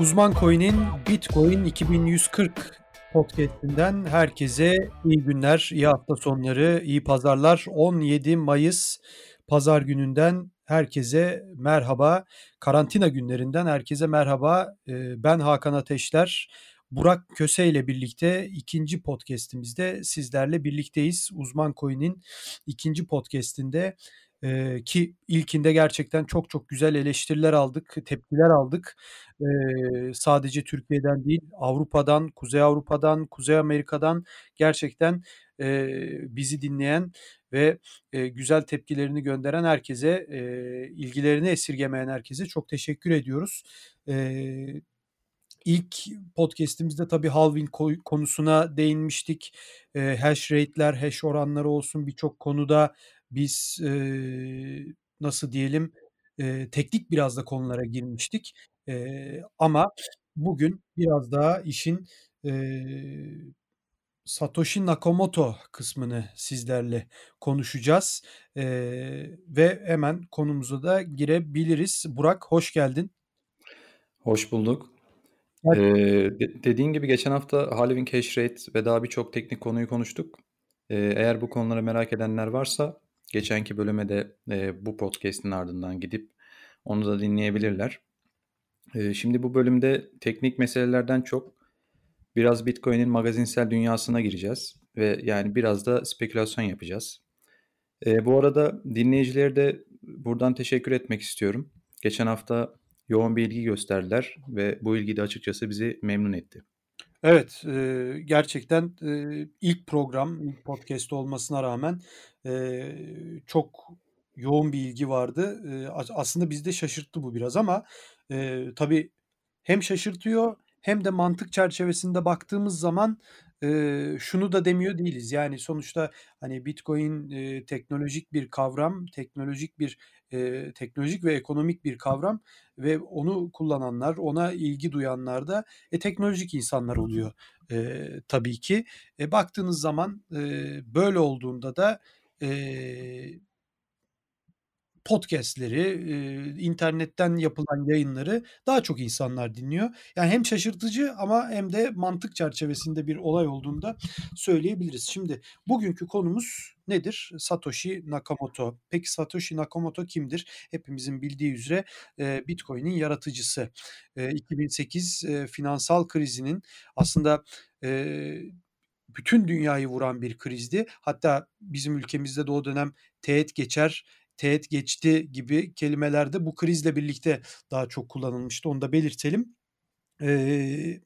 Uzman Coin'in Bitcoin 2140 podcast'inden herkese iyi günler, iyi hafta sonları, iyi pazarlar. 17 Mayıs pazar gününden herkese merhaba. Karantina günlerinden herkese merhaba. Ee, ben Hakan Ateşler. Burak Köse ile birlikte ikinci podcast'imizde sizlerle birlikteyiz. Uzman Coin'in ikinci podcast'inde ee, ki ilkinde gerçekten çok çok güzel eleştiriler aldık, tepkiler aldık. Ee, sadece Türkiye'den değil, Avrupa'dan, Kuzey Avrupa'dan, Kuzey Amerika'dan gerçekten e, bizi dinleyen ve e, güzel tepkilerini gönderen herkese, e, ilgilerini esirgemeyen herkese çok teşekkür ediyoruz. E, İlk podcast'imizde tabii halving konusuna değinmiştik. E, hash rate'ler, hash oranları olsun birçok konuda biz e, nasıl diyelim e, teknik biraz da konulara girmiştik. E, ama bugün biraz daha işin e, Satoshi Nakamoto kısmını sizlerle konuşacağız. E, ve hemen konumuza da girebiliriz. Burak hoş geldin. Hoş bulduk. Ee, dediğin gibi geçen hafta halving hash rate ve daha birçok teknik konuyu konuştuk. Ee, eğer bu konuları merak edenler varsa geçenki bölüme de e, bu podcast'in ardından gidip onu da dinleyebilirler. Ee, şimdi bu bölümde teknik meselelerden çok biraz Bitcoin'in magazinsel dünyasına gireceğiz ve yani biraz da spekülasyon yapacağız. Ee, bu arada dinleyicilere de buradan teşekkür etmek istiyorum. Geçen hafta yoğun bir ilgi gösterdiler ve bu ilgi de açıkçası bizi memnun etti. Evet, e, gerçekten e, ilk program, ilk podcast olmasına rağmen e, çok yoğun bir ilgi vardı. E, aslında bizi de şaşırttı bu biraz ama e, tabii hem şaşırtıyor hem de mantık çerçevesinde baktığımız zaman e, şunu da demiyor değiliz. Yani sonuçta hani Bitcoin e, teknolojik bir kavram, teknolojik bir e, teknolojik ve ekonomik bir kavram ve onu kullananlar, ona ilgi duyanlar da e, teknolojik insanlar oluyor e, tabii ki. E, baktığınız zaman e, böyle olduğunda da e, podcast'leri, internetten yapılan yayınları daha çok insanlar dinliyor. Yani hem şaşırtıcı ama hem de mantık çerçevesinde bir olay olduğunda söyleyebiliriz. Şimdi bugünkü konumuz nedir? Satoshi Nakamoto. Peki Satoshi Nakamoto kimdir? Hepimizin bildiği üzere Bitcoin'in yaratıcısı. E, 2008 e, finansal krizinin aslında bütün dünyayı vuran bir krizdi. Hatta bizim ülkemizde de o dönem teğet geçer teğet geçti gibi kelimelerde bu krizle birlikte daha çok kullanılmıştı. Onu da belirtelim. Ee,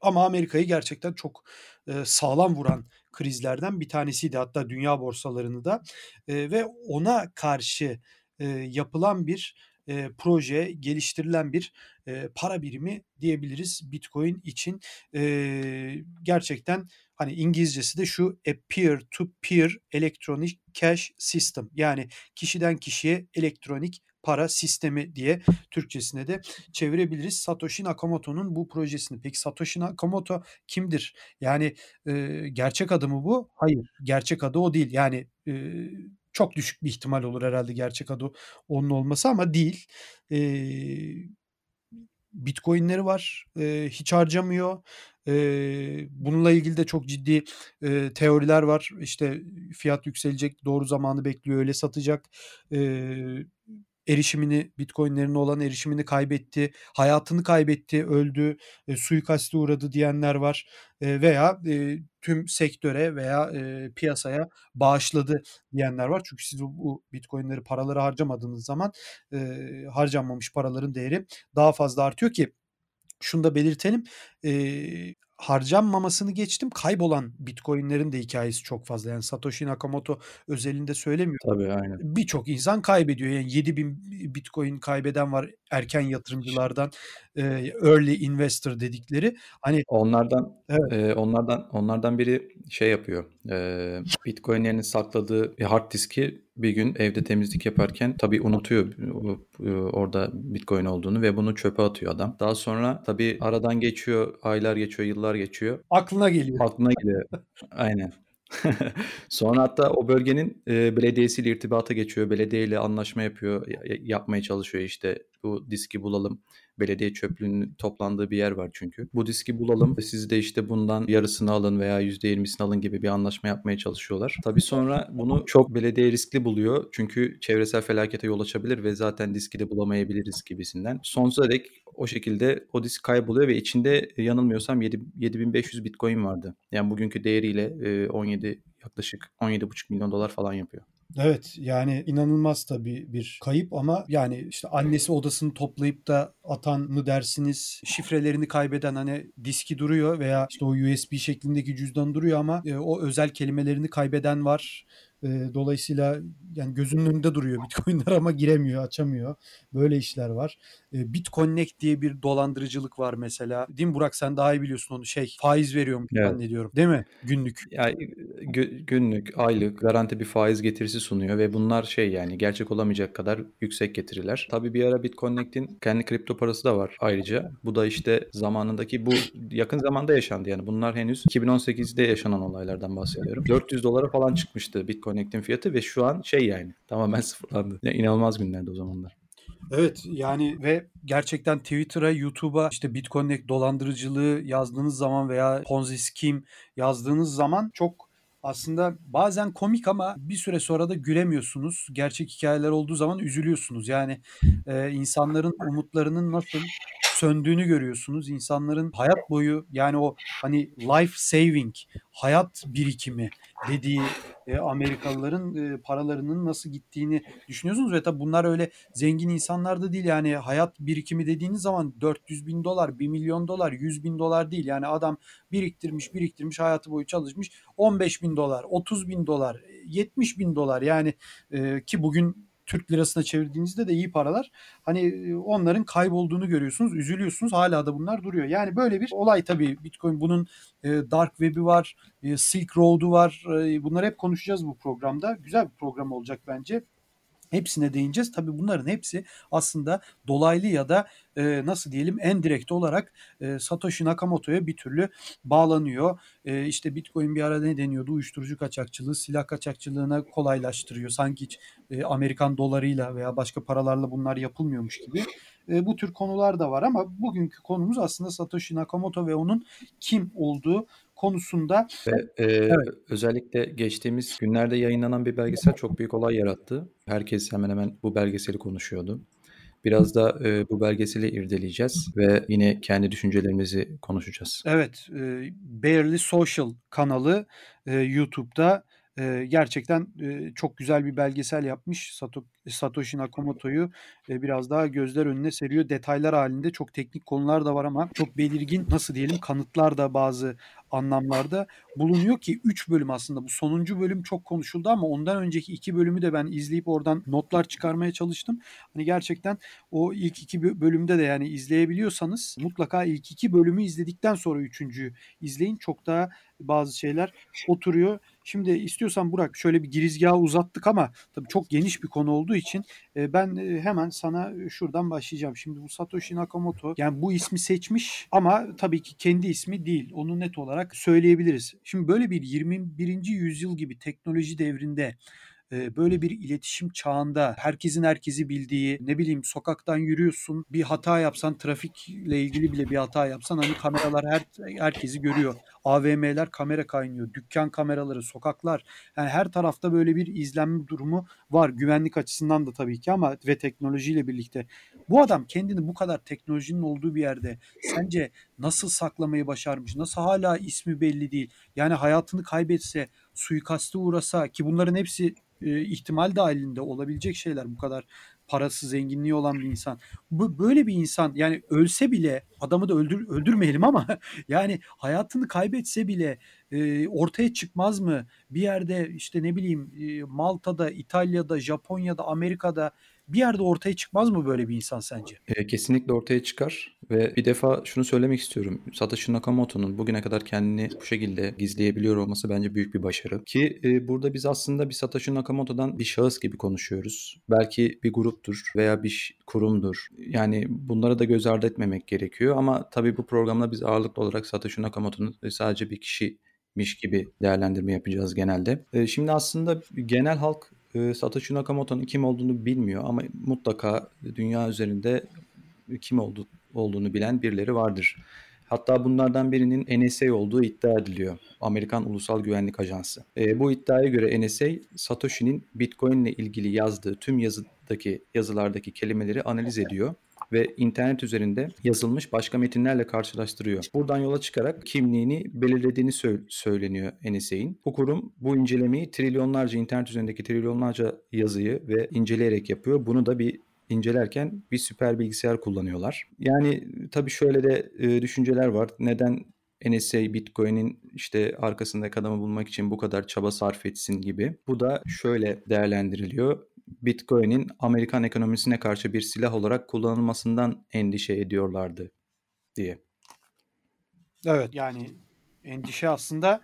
ama Amerika'yı gerçekten çok e, sağlam vuran krizlerden bir tanesiydi. Hatta dünya borsalarını da e, ve ona karşı e, yapılan bir e, proje, geliştirilen bir e, para birimi diyebiliriz Bitcoin için. E, gerçekten hani İngilizcesi de şu a peer to peer electronic cash system yani kişiden kişiye elektronik para sistemi diye Türkçesine de çevirebiliriz. Satoshi Nakamoto'nun bu projesini. Peki Satoshi Nakamoto kimdir? Yani e, gerçek adı mı bu? Hayır. Gerçek adı o değil. Yani e, çok düşük bir ihtimal olur herhalde gerçek adı onun olması ama değil. E, Bitcoin'leri var. E, hiç harcamıyor. E, bununla ilgili de çok ciddi e, teoriler var. İşte fiyat yükselecek, doğru zamanı bekliyor, öyle satacak. E, erişimini Bitcoin'lerine olan erişimini kaybetti, hayatını kaybetti, öldü, e, suikaste uğradı diyenler var e, veya e, tüm sektöre veya e, piyasaya bağışladı diyenler var. Çünkü siz bu Bitcoin'leri paraları harcamadığınız zaman e, harcanmamış paraların değeri daha fazla artıyor ki şunu da belirtelim. E, harcanmamasını geçtim. Kaybolan Bitcoin'lerin de hikayesi çok fazla. Yani Satoshi Nakamoto özelinde söylemiyorum. Tabii aynen. Birçok insan kaybediyor. Yani 7000 Bitcoin kaybeden var erken yatırımcılardan. E, early investor dedikleri. Hani onlardan evet. e, onlardan onlardan biri şey yapıyor. E, Bitcoin'lerini sakladığı bir hard diski bir gün evde temizlik yaparken tabii unutuyor orada Bitcoin olduğunu ve bunu çöpe atıyor adam. Daha sonra tabii aradan geçiyor, aylar geçiyor, yıllar geçiyor. Aklına geliyor. Aklına geliyor. Aynen. Sonra hatta o bölgenin e, belediyesiyle irtibata geçiyor. Belediyeyle anlaşma yapıyor, yapmaya çalışıyor işte bu diski bulalım. Belediye çöplüğünün toplandığı bir yer var çünkü. Bu diski bulalım. Siz de işte bundan yarısını alın veya %20'sini alın gibi bir anlaşma yapmaya çalışıyorlar. Tabii sonra bunu çok belediye riskli buluyor. Çünkü çevresel felakete yol açabilir ve zaten diski de bulamayabiliriz gibisinden. Sonsuza dek o şekilde o disk kayboluyor ve içinde yanılmıyorsam 7, 7500 bitcoin vardı. Yani bugünkü değeriyle 17 yaklaşık 17,5 milyon dolar falan yapıyor. Evet yani inanılmaz tabii bir kayıp ama yani işte annesi odasını toplayıp da atan mı dersiniz? Şifrelerini kaybeden hani diski duruyor veya işte o USB şeklindeki cüzdan duruyor ama e, o özel kelimelerini kaybeden var. E, dolayısıyla yani gözünün önünde duruyor Bitcoin'ler ama giremiyor, açamıyor. Böyle işler var. E, BitConnect diye bir dolandırıcılık var mesela. Değil mi Burak sen daha iyi biliyorsun onu. Şey faiz veriyormuş evet. zannediyorum. Değil mi? Günlük. Yani günlük, aylık garanti bir faiz getirisi sunuyor ve bunlar şey yani gerçek olamayacak kadar yüksek getiriler. Tabii bir ara BitConnect'in kendi kripto parası da var ayrıca. Bu da işte zamanındaki bu yakın zamanda yaşandı yani. Bunlar henüz 2018'de yaşanan olaylardan bahsediyorum. 400 dolara falan çıkmıştı BitConnect'in fiyatı ve şu an şey yani tamamen sıfırlandı. Yani inanılmaz günlerdi o zamanlar. Evet yani ve gerçekten Twitter'a, YouTube'a işte Bitcoin dolandırıcılığı yazdığınız zaman veya Ponzi scheme yazdığınız zaman çok aslında bazen komik ama bir süre sonra da gülemiyorsunuz. Gerçek hikayeler olduğu zaman üzülüyorsunuz. Yani e, insanların umutlarının nasıl söndüğünü görüyorsunuz. İnsanların hayat boyu yani o hani life saving, hayat birikimi dediği e, Amerikalıların e, paralarının nasıl gittiğini düşünüyorsunuz. Ve tabi bunlar öyle zengin insanlar da değil. Yani hayat birikimi dediğiniz zaman 400 bin dolar, 1 milyon dolar, 100 bin dolar değil. Yani adam biriktirmiş biriktirmiş hayatı boyu çalışmış. 15 bin dolar, 30 bin dolar, 70 bin dolar. Yani e, ki bugün Türk lirasına çevirdiğinizde de iyi paralar. Hani onların kaybolduğunu görüyorsunuz, üzülüyorsunuz. Hala da bunlar duruyor. Yani böyle bir olay tabii Bitcoin. Bunun dark web'i var, Silk Road'u var. Bunları hep konuşacağız bu programda. Güzel bir program olacak bence. Hepsine değineceğiz. Tabii bunların hepsi aslında dolaylı ya da e, nasıl diyelim en direkt olarak e, Satoshi Nakamoto'ya bir türlü bağlanıyor. E, işte Bitcoin bir arada ne deniyordu? Uyuşturucu kaçakçılığı, silah kaçakçılığına kolaylaştırıyor. Sanki hiç e, Amerikan dolarıyla veya başka paralarla bunlar yapılmıyormuş gibi. E, bu tür konular da var ama bugünkü konumuz aslında Satoshi Nakamoto ve onun kim olduğu konusunda. Ve e, evet. özellikle geçtiğimiz günlerde yayınlanan bir belgesel çok büyük olay yarattı. Herkes hemen hemen bu belgeseli konuşuyordu. Biraz da e, bu belgeseli irdeleyeceğiz ve yine kendi düşüncelerimizi konuşacağız. Evet, e, Barely Social kanalı e, YouTube'da e, gerçekten e, çok güzel bir belgesel yapmış. Sato, Satoshi Nakamoto'yu e, biraz daha gözler önüne seriyor. Detaylar halinde çok teknik konular da var ama çok belirgin nasıl diyelim kanıtlar da bazı anlamlarda bulunuyor ki 3 bölüm aslında. Bu sonuncu bölüm çok konuşuldu ama ondan önceki 2 bölümü de ben izleyip oradan notlar çıkarmaya çalıştım. Hani gerçekten o ilk 2 bölümde de yani izleyebiliyorsanız mutlaka ilk 2 bölümü izledikten sonra üçüncüyü izleyin. Çok daha bazı şeyler oturuyor. Şimdi istiyorsan Burak şöyle bir girizgahı uzattık ama tabii çok geniş bir konu olduğu için e, ben e, hemen sana şuradan başlayacağım. Şimdi bu Satoshi Nakamoto yani bu ismi seçmiş ama tabii ki kendi ismi değil. Onu net olarak söyleyebiliriz. Şimdi böyle bir 21. yüzyıl gibi teknoloji devrinde böyle bir iletişim çağında herkesin herkesi bildiği ne bileyim sokaktan yürüyorsun bir hata yapsan trafikle ilgili bile bir hata yapsan hani kameralar her herkesi görüyor. AVM'ler kamera kaynıyor. Dükkan kameraları, sokaklar yani her tarafta böyle bir izlenme durumu var. Güvenlik açısından da tabii ki ama ve teknolojiyle birlikte. Bu adam kendini bu kadar teknolojinin olduğu bir yerde sence nasıl saklamayı başarmış? Nasıl hala ismi belli değil? Yani hayatını kaybetse, suikaste uğrasa ki bunların hepsi e, ihtimal dahilinde olabilecek şeyler bu kadar parası zenginliği olan bir insan. Bu böyle bir insan yani ölse bile adamı da öldür öldürmeyelim ama yani hayatını kaybetse bile e, ortaya çıkmaz mı? Bir yerde işte ne bileyim e, Malta'da, İtalya'da, Japonya'da, Amerika'da bir yerde ortaya çıkmaz mı böyle bir insan sence? E, kesinlikle ortaya çıkar ve bir defa şunu söylemek istiyorum. Satoshi Nakamoto'nun bugüne kadar kendini bu şekilde gizleyebiliyor olması bence büyük bir başarı. Ki e, burada biz aslında bir Satoshi Nakamoto'dan bir şahıs gibi konuşuyoruz. Belki bir gruptur veya bir kurumdur. Yani bunları da göz ardı etmemek gerekiyor ama tabii bu programda biz ağırlıklı olarak Satoshi Nakamoto'nun sadece bir kişi miş gibi değerlendirme yapacağız genelde. E, şimdi aslında genel halk Eee, Satoshi Nakamoto'nun kim olduğunu bilmiyor ama mutlaka dünya üzerinde kim oldu olduğunu bilen birileri vardır. Hatta bunlardan birinin NSA olduğu iddia ediliyor. Amerikan Ulusal Güvenlik Ajansı. E, bu iddiaya göre NSA, Satoshi'nin Bitcoin ile ilgili yazdığı tüm yazıdaki yazılardaki kelimeleri analiz ediyor ve internet üzerinde yazılmış başka metinlerle karşılaştırıyor. Buradan yola çıkarak kimliğini belirlediğini sö- söyleniyor NSA'in. Bu kurum bu incelemeyi trilyonlarca internet üzerindeki trilyonlarca yazıyı ve inceleyerek yapıyor. Bunu da bir incelerken bir süper bilgisayar kullanıyorlar. Yani tabii şöyle de e, düşünceler var. Neden NSA Bitcoin'in işte arkasındaki adamı bulmak için bu kadar çaba sarf etsin gibi. Bu da şöyle değerlendiriliyor. Bitcoin'in Amerikan ekonomisine karşı bir silah olarak kullanılmasından endişe ediyorlardı diye. Evet yani endişe aslında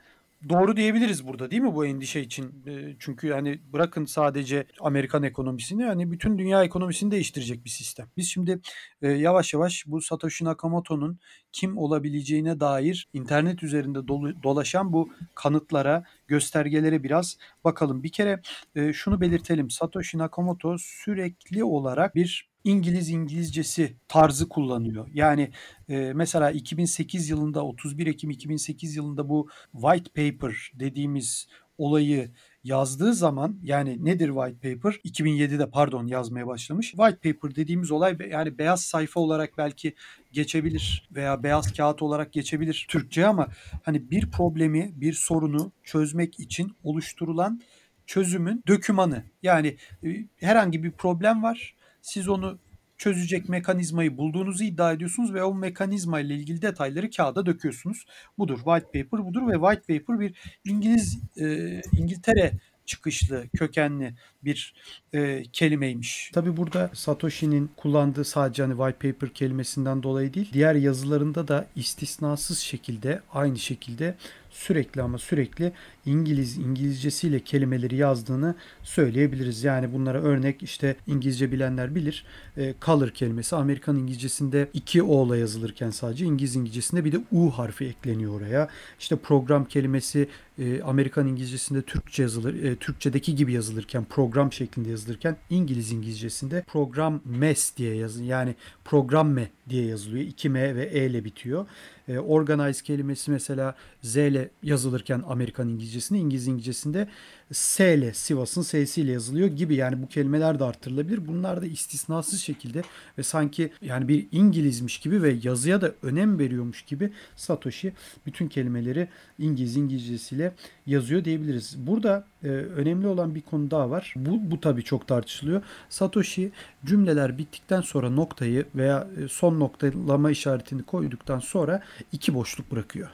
doğru diyebiliriz burada değil mi bu endişe için? E, çünkü yani bırakın sadece Amerikan ekonomisini yani bütün dünya ekonomisini değiştirecek bir sistem. Biz şimdi e, yavaş yavaş bu Satoshi Nakamoto'nun kim olabileceğine dair internet üzerinde dolaşan bu kanıtlara, göstergelere biraz bakalım. Bir kere e, şunu belirtelim. Satoshi Nakamoto sürekli olarak bir İngiliz İngilizcesi tarzı kullanıyor. Yani e, mesela 2008 yılında 31 Ekim 2008 yılında bu white paper dediğimiz olayı yazdığı zaman yani nedir white paper? 2007'de pardon yazmaya başlamış. White paper dediğimiz olay yani beyaz sayfa olarak belki geçebilir veya beyaz kağıt olarak geçebilir Türkçe ama hani bir problemi, bir sorunu çözmek için oluşturulan çözümün dökümanı. Yani e, herhangi bir problem var siz onu çözecek mekanizmayı bulduğunuzu iddia ediyorsunuz ve o mekanizma ile ilgili detayları kağıda döküyorsunuz. Budur white paper budur ve white paper bir İngiliz e, İngiltere çıkışlı, kökenli bir e, kelimeymiş. Tabi burada Satoshi'nin kullandığı sadece hani white paper kelimesinden dolayı değil, diğer yazılarında da istisnasız şekilde aynı şekilde sürekli ama sürekli İngiliz İngilizcesiyle kelimeleri yazdığını söyleyebiliriz. Yani bunlara örnek işte İngilizce bilenler bilir. E, color kelimesi Amerikan İngilizcesinde iki O'la yazılırken sadece İngiliz İngilizcesinde bir de U harfi ekleniyor oraya. İşte program kelimesi e, Amerikan İngilizcesinde Türkçe yazılır. E, Türkçedeki gibi yazılırken program şeklinde yazılırken İngiliz İngilizcesinde program mes diye yazın. Yani program me diye yazılıyor. 2 M ve E ile bitiyor. E, organize kelimesi mesela Z ile yazılırken Amerikan İngilizcesinde, İngiliz İngilizcesinde S ile Sivas'ın S'siyle yazılıyor gibi yani bu kelimeler de artırılabilir. Bunlar da istisnasız şekilde ve sanki yani bir İngilizmiş gibi ve yazıya da önem veriyormuş gibi Satoshi bütün kelimeleri İngiliz İngilizcesiyle yazıyor diyebiliriz. Burada e, önemli olan bir konu daha var. Bu, bu tabii çok tartışılıyor. Satoshi cümleler bittikten sonra noktayı veya e, son noktalama işaretini koyduktan sonra iki boşluk bırakıyor.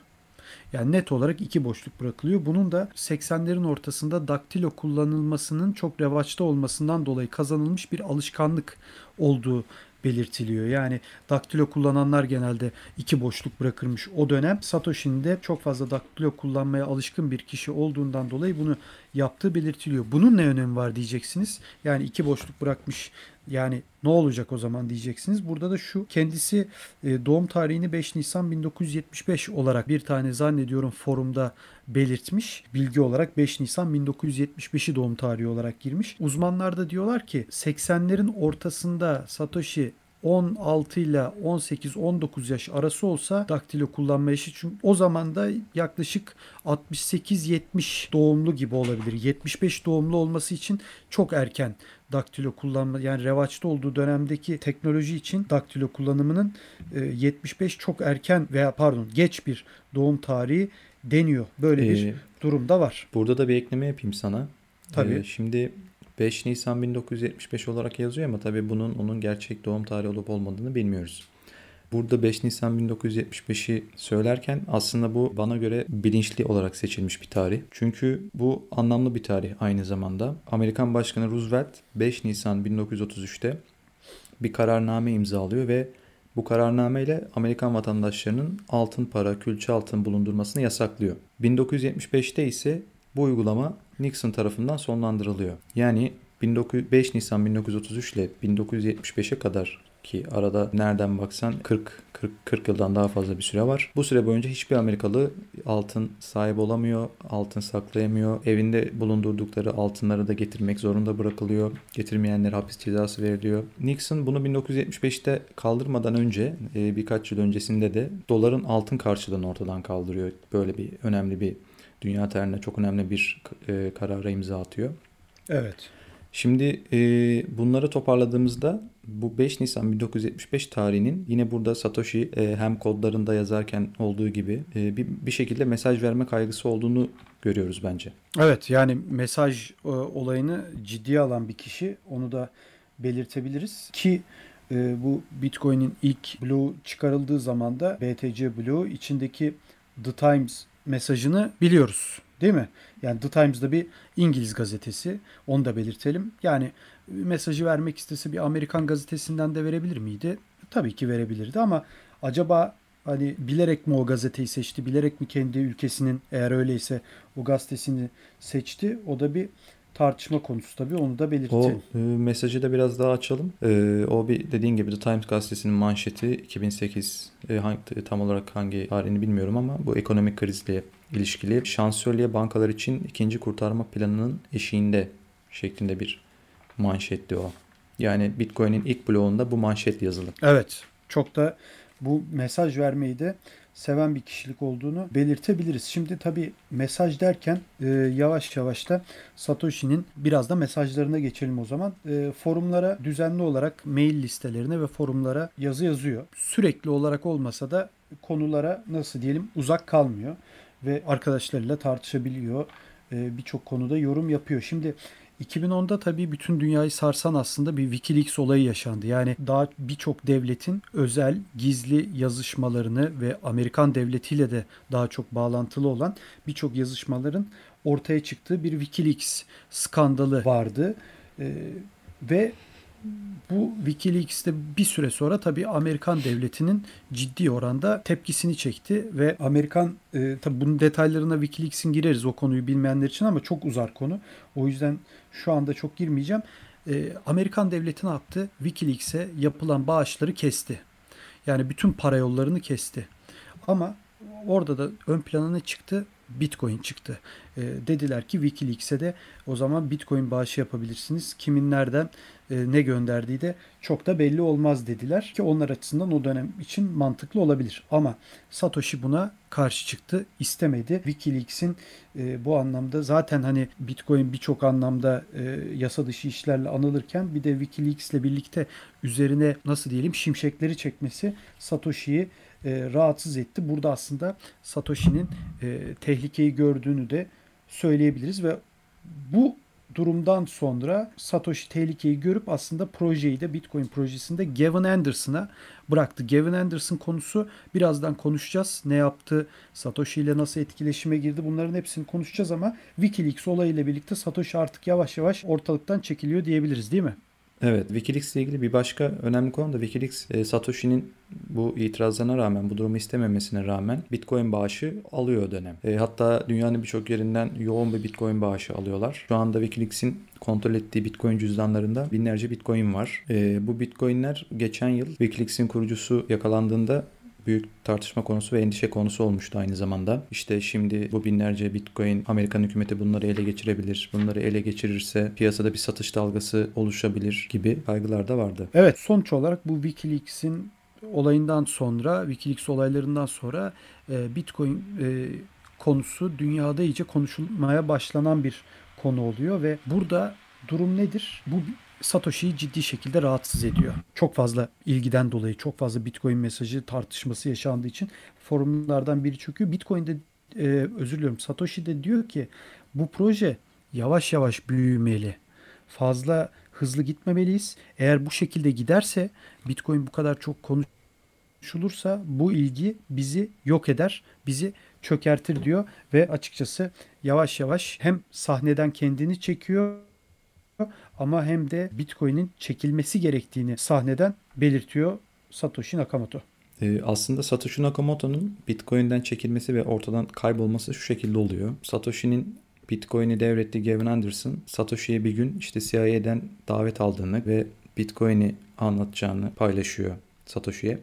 Yani net olarak iki boşluk bırakılıyor. Bunun da 80'lerin ortasında daktilo kullanılmasının çok revaçta olmasından dolayı kazanılmış bir alışkanlık olduğu belirtiliyor. Yani daktilo kullananlar genelde iki boşluk bırakırmış o dönem. Satoshi'nin de çok fazla daktilo kullanmaya alışkın bir kişi olduğundan dolayı bunu yaptığı belirtiliyor. Bunun ne önemi var diyeceksiniz. Yani iki boşluk bırakmış yani ne olacak o zaman diyeceksiniz. Burada da şu kendisi e, doğum tarihini 5 Nisan 1975 olarak bir tane zannediyorum forumda belirtmiş. Bilgi olarak 5 Nisan 1975'i doğum tarihi olarak girmiş. Uzmanlar da diyorlar ki 80'lerin ortasında Satoshi 16 ile 18-19 yaş arası olsa daktilo kullanma yaşı çünkü o zaman da yaklaşık 68-70 doğumlu gibi olabilir. 75 doğumlu olması için çok erken daktilo kullanma yani revaçta olduğu dönemdeki teknoloji için daktilo kullanımının 75 e, çok erken veya pardon geç bir doğum tarihi deniyor. Böyle ee, bir durumda var. Burada da bir ekleme yapayım sana. Tabii. Ee, şimdi 5 Nisan 1975 olarak yazıyor ama tabii bunun onun gerçek doğum tarihi olup olmadığını bilmiyoruz. Burada 5 Nisan 1975'i söylerken aslında bu bana göre bilinçli olarak seçilmiş bir tarih. Çünkü bu anlamlı bir tarih aynı zamanda. Amerikan Başkanı Roosevelt 5 Nisan 1933'te bir kararname imzalıyor ve bu kararname ile Amerikan vatandaşlarının altın para, külçe altın bulundurmasını yasaklıyor. 1975'te ise bu uygulama Nixon tarafından sonlandırılıyor. Yani 5 Nisan 1933 ile 1975'e kadar ki arada nereden baksan 40 40 40 yıldan daha fazla bir süre var. Bu süre boyunca hiçbir Amerikalı altın sahibi olamıyor, altın saklayamıyor. Evinde bulundurdukları altınları da getirmek zorunda bırakılıyor. Getirmeyenlere hapis cezası veriliyor. Nixon bunu 1975'te kaldırmadan önce e, birkaç yıl öncesinde de doların altın karşılığını ortadan kaldırıyor. Böyle bir önemli bir dünya tarihinde çok önemli bir e, karara imza atıyor. Evet. Şimdi e, bunları toparladığımızda bu 5 Nisan 1975 tarihinin yine burada Satoshi e, hem kodlarında yazarken olduğu gibi e, bir, bir şekilde mesaj verme kaygısı olduğunu görüyoruz bence. Evet yani mesaj e, olayını ciddiye alan bir kişi onu da belirtebiliriz ki e, bu Bitcoin'in ilk bloğu çıkarıldığı zaman da BTC bloğu içindeki The Times mesajını biliyoruz. Değil mi? Yani The Times'da bir İngiliz gazetesi. Onu da belirtelim. Yani mesajı vermek istese bir Amerikan gazetesinden de verebilir miydi? Tabii ki verebilirdi ama acaba hani bilerek mi o gazeteyi seçti? Bilerek mi kendi ülkesinin eğer öyleyse o gazetesini seçti? O da bir tartışma konusu tabii onu da belirtelim. O e, mesajı da biraz daha açalım. E, o bir dediğin gibi The Times gazetesinin manşeti 2008 e, hangi, tam olarak hangi tarihini bilmiyorum ama bu ekonomik krizle ilişkili şansölye bankalar için ikinci kurtarma planının eşiğinde şeklinde bir manşetti o. Yani Bitcoin'in ilk bloğunda bu manşet yazılı. Evet. Çok da bu mesaj vermeyi de seven bir kişilik olduğunu belirtebiliriz. Şimdi tabii mesaj derken e, yavaş yavaş da Satoshi'nin biraz da mesajlarına geçelim o zaman. E, forumlara düzenli olarak mail listelerine ve forumlara yazı yazıyor. Sürekli olarak olmasa da konulara nasıl diyelim uzak kalmıyor ve arkadaşlarıyla tartışabiliyor. E, Birçok konuda yorum yapıyor. Şimdi 2010'da tabii bütün dünyayı sarsan aslında bir Wikileaks olayı yaşandı. Yani daha birçok devletin özel, gizli yazışmalarını ve Amerikan devletiyle de daha çok bağlantılı olan birçok yazışmaların ortaya çıktığı bir Wikileaks skandalı vardı. Ee, ve bu Wikileaks'te bir süre sonra tabii Amerikan devletinin ciddi oranda tepkisini çekti ve Amerikan e, tabii bunun detaylarına Wikileaks'in gireriz o konuyu bilmeyenler için ama çok uzar konu. O yüzden şu anda çok girmeyeceğim. E, Amerikan devleti ne yaptı? Wikileaks'e yapılan bağışları kesti. Yani bütün para yollarını kesti. Ama orada da ön plana ne çıktı? Bitcoin çıktı. E, dediler ki Wikileaks'e de o zaman Bitcoin bağışı yapabilirsiniz. Kimin nereden e, ne gönderdiği de çok da belli olmaz dediler ki onlar açısından o dönem için mantıklı olabilir. Ama Satoshi buna karşı çıktı, istemedi. WikiLeaks'in e, bu anlamda zaten hani Bitcoin birçok anlamda e, yasa dışı işlerle anılırken bir de WikiLeaks ile birlikte üzerine nasıl diyelim şimşekleri çekmesi Satoshi'yi e, rahatsız etti. Burada aslında Satoshi'nin e, tehlikeyi gördüğünü de söyleyebiliriz ve bu durumdan sonra Satoshi tehlikeyi görüp aslında projeyi de Bitcoin projesinde Gavin Anderson'a bıraktı. Gavin Anderson konusu birazdan konuşacağız. Ne yaptı? Satoshi ile nasıl etkileşime girdi? Bunların hepsini konuşacağız ama WikiLeaks olayıyla birlikte Satoshi artık yavaş yavaş ortalıktan çekiliyor diyebiliriz değil mi? Evet, Wikileaks ile ilgili bir başka önemli konu da Wikileaks e, Satoshi'nin bu itirazlarına rağmen, bu durumu istememesine rağmen Bitcoin bağışı alıyor dönem. E, hatta dünyanın birçok yerinden yoğun bir Bitcoin bağışı alıyorlar. Şu anda Wikileaks'in kontrol ettiği Bitcoin cüzdanlarında binlerce Bitcoin var. E, bu Bitcoin'ler geçen yıl Wikileaks'in kurucusu yakalandığında büyük tartışma konusu ve endişe konusu olmuştu aynı zamanda. İşte şimdi bu binlerce bitcoin Amerikan hükümeti bunları ele geçirebilir. Bunları ele geçirirse piyasada bir satış dalgası oluşabilir gibi kaygılar da vardı. Evet sonuç olarak bu Wikileaks'in olayından sonra, Wikileaks olaylarından sonra e, Bitcoin e, konusu dünyada iyice konuşulmaya başlanan bir konu oluyor ve burada durum nedir? Bu Satoshi'yi ciddi şekilde rahatsız ediyor. Çok fazla ilgiden dolayı, çok fazla Bitcoin mesajı tartışması yaşandığı için forumlardan biri çöküyor. Bitcoin'de e, özür diliyorum Satoshi de diyor ki bu proje yavaş yavaş büyümeli. Fazla hızlı gitmemeliyiz. Eğer bu şekilde giderse Bitcoin bu kadar çok konuşulursa bu ilgi bizi yok eder, bizi çökertir diyor ve açıkçası yavaş yavaş hem sahneden kendini çekiyor ama hem de Bitcoin'in çekilmesi gerektiğini sahneden belirtiyor Satoshi Nakamoto. Ee, aslında Satoshi Nakamoto'nun Bitcoin'den çekilmesi ve ortadan kaybolması şu şekilde oluyor. Satoshi'nin Bitcoin'i devrettiği Gavin Anderson, Satoshi'ye bir gün işte CIA'den davet aldığını ve Bitcoin'i anlatacağını paylaşıyor Satoshi'ye.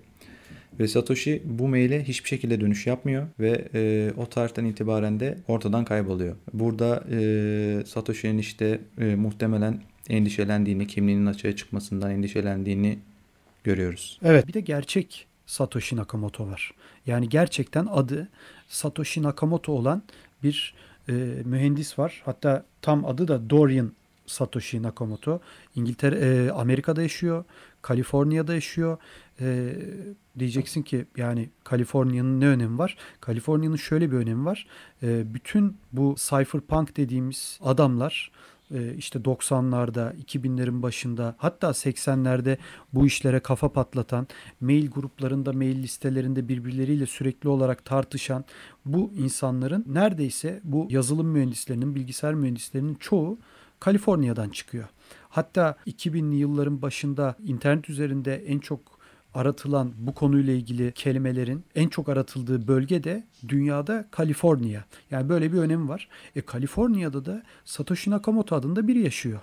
Ve Satoshi bu maile hiçbir şekilde dönüş yapmıyor ve e, o tarihten itibaren de ortadan kayboluyor. Burada e, Satoshi'nin işte e, muhtemelen endişelendiğini, kimliğinin açığa çıkmasından endişelendiğini görüyoruz. Evet bir de gerçek Satoshi Nakamoto var. Yani gerçekten adı Satoshi Nakamoto olan bir e, mühendis var. Hatta tam adı da Dorian Satoshi Nakamoto. İngiltere, e, Amerika'da yaşıyor. Kaliforniya'da yaşıyor. E, diyeceksin ki yani Kaliforniya'nın ne önemi var? Kaliforniya'nın şöyle bir önemi var. E, bütün bu cypherpunk dediğimiz adamlar e, işte 90'larda, 2000'lerin başında hatta 80'lerde bu işlere kafa patlatan, mail gruplarında, mail listelerinde birbirleriyle sürekli olarak tartışan bu insanların neredeyse bu yazılım mühendislerinin, bilgisayar mühendislerinin çoğu Kaliforniya'dan çıkıyor. Hatta 2000'li yılların başında internet üzerinde en çok aratılan bu konuyla ilgili kelimelerin en çok aratıldığı bölge de dünyada Kaliforniya. Yani böyle bir önemi var. E Kaliforniya'da da Satoshi Nakamoto adında biri yaşıyor.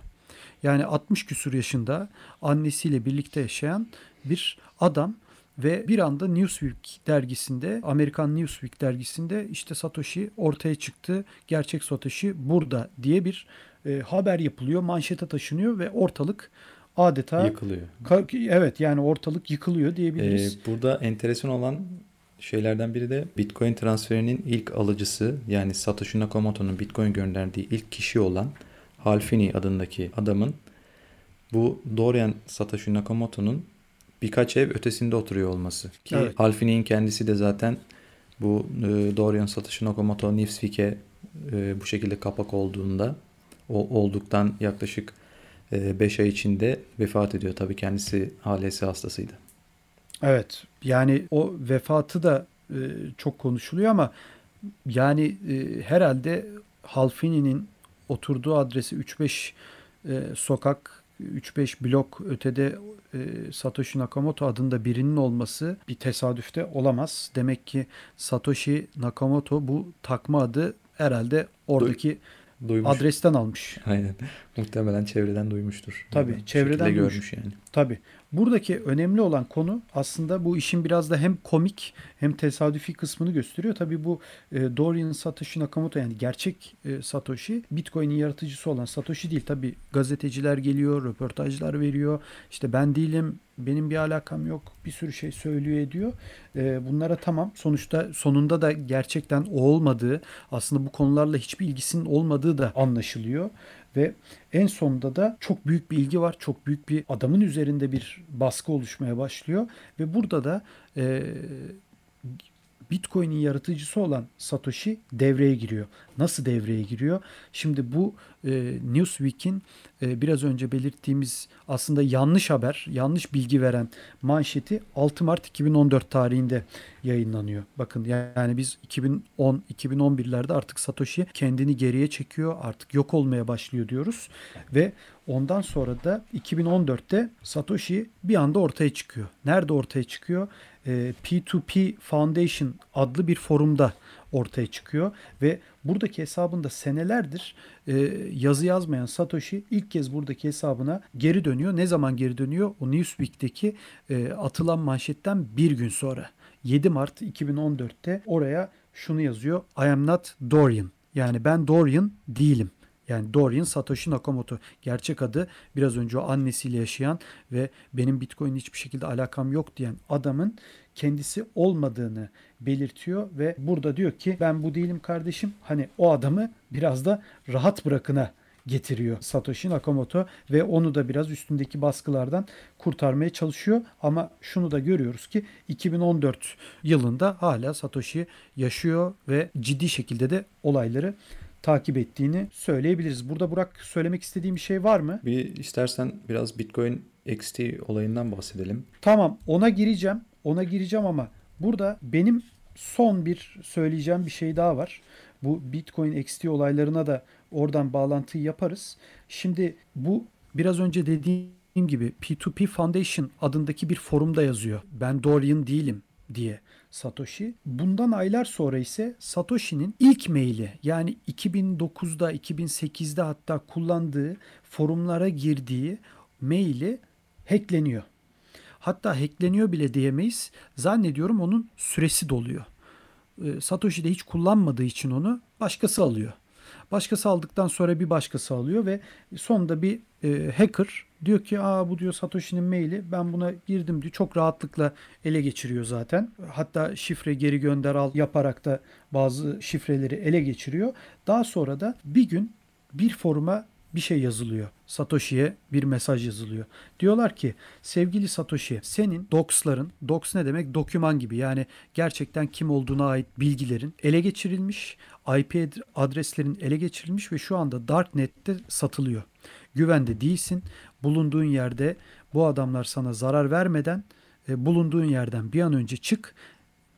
Yani 60 küsur yaşında annesiyle birlikte yaşayan bir adam ve bir anda Newsweek dergisinde, Amerikan Newsweek dergisinde işte Satoshi ortaya çıktı. Gerçek Satoshi burada diye bir e, haber yapılıyor, manşete taşınıyor ve ortalık adeta yıkılıyor. evet yani ortalık yıkılıyor diyebiliriz. Ee, burada enteresan olan şeylerden biri de Bitcoin transferinin ilk alıcısı yani Satoshi Nakamoto'nun Bitcoin gönderdiği ilk kişi olan Halfini adındaki adamın bu Dorian Satoshi Nakamoto'nun birkaç ev ötesinde oturuyor olması. Ki evet. Halfini'nin kendisi de zaten bu e, Dorian Satoshi Nakamoto Newsweek'e e, bu şekilde kapak olduğunda o olduktan yaklaşık 5 ay içinde vefat ediyor. Tabii kendisi ALS hastasıydı. Evet yani o vefatı da e, çok konuşuluyor ama yani e, herhalde Halfini'nin oturduğu adresi 3-5 e, sokak 3-5 blok ötede e, Satoshi Nakamoto adında birinin olması bir tesadüfte olamaz. Demek ki Satoshi Nakamoto bu takma adı herhalde oradaki Duy Duymuş. Adresten almış. Aynen. Muhtemelen çevreden duymuştur. Tabii yani çevreden görmüş yani. Tabii. Buradaki önemli olan konu aslında bu işin biraz da hem komik hem tesadüfi kısmını gösteriyor. Tabii bu e, Dorian Satoshi Nakamoto yani gerçek e, Satoshi Bitcoin'in yaratıcısı olan Satoshi değil. Tabii gazeteciler geliyor, röportajlar veriyor. İşte ben değilim, benim bir alakam yok bir sürü şey söylüyor ediyor. E, bunlara tamam sonuçta sonunda da gerçekten o olmadığı aslında bu konularla hiçbir ilgisinin olmadığı da anlaşılıyor. Ve en sonunda da çok büyük bir ilgi var. Çok büyük bir adamın üzerinde bir baskı oluşmaya başlıyor. Ve burada da e, Bitcoin'in yaratıcısı olan Satoshi devreye giriyor. Nasıl devreye giriyor? Şimdi bu e, Newsweek'in e, biraz önce belirttiğimiz aslında yanlış haber, yanlış bilgi veren manşeti 6 Mart 2014 tarihinde yayınlanıyor. Bakın yani biz 2010-2011'lerde artık Satoshi kendini geriye çekiyor, artık yok olmaya başlıyor diyoruz ve ondan sonra da 2014'te Satoshi bir anda ortaya çıkıyor. Nerede ortaya çıkıyor? E, P2P Foundation adlı bir forumda ortaya çıkıyor ve buradaki hesabında senelerdir e, yazı yazmayan Satoshi ilk kez buradaki hesabına geri dönüyor. Ne zaman geri dönüyor? O Newsweek'teki e, atılan manşetten bir gün sonra 7 Mart 2014'te oraya şunu yazıyor. I am not Dorian. Yani ben Dorian değilim. Yani Dorian Satoshi Nakamoto gerçek adı biraz önce o annesiyle yaşayan ve benim Bitcoin hiçbir şekilde alakam yok diyen adamın kendisi olmadığını belirtiyor ve burada diyor ki ben bu değilim kardeşim. Hani o adamı biraz da rahat bırakına getiriyor Satoshi Nakamoto ve onu da biraz üstündeki baskılardan kurtarmaya çalışıyor. Ama şunu da görüyoruz ki 2014 yılında hala Satoshi yaşıyor ve ciddi şekilde de olayları takip ettiğini söyleyebiliriz. Burada Burak söylemek istediğim bir şey var mı? Bir istersen biraz Bitcoin XT olayından bahsedelim. Tamam ona gireceğim. Ona gireceğim ama burada benim son bir söyleyeceğim bir şey daha var. Bu Bitcoin XT olaylarına da oradan bağlantıyı yaparız. Şimdi bu biraz önce dediğim gibi P2P Foundation adındaki bir forumda yazıyor. Ben Dorian değilim diye. Satoshi. Bundan aylar sonra ise Satoshi'nin ilk maili yani 2009'da 2008'de hatta kullandığı forumlara girdiği maili hackleniyor. Hatta hackleniyor bile diyemeyiz. Zannediyorum onun süresi doluyor. E, Satoshi de hiç kullanmadığı için onu başkası alıyor. Başkası aldıktan sonra bir başkası alıyor ve sonunda bir e, hacker diyor ki aa bu diyor Satoshi'nin maili ben buna girdim diyor. Çok rahatlıkla ele geçiriyor zaten. Hatta şifre geri gönder al yaparak da bazı şifreleri ele geçiriyor. Daha sonra da bir gün bir foruma bir şey yazılıyor. Satoshi'ye bir mesaj yazılıyor. Diyorlar ki sevgili Satoshi senin docs'ların, docs ne demek? Doküman gibi yani gerçekten kim olduğuna ait bilgilerin ele geçirilmiş, IP adreslerin ele geçirilmiş ve şu anda Darknet'te satılıyor. Güvende değilsin. Bulunduğun yerde bu adamlar sana zarar vermeden e, bulunduğun yerden bir an önce çık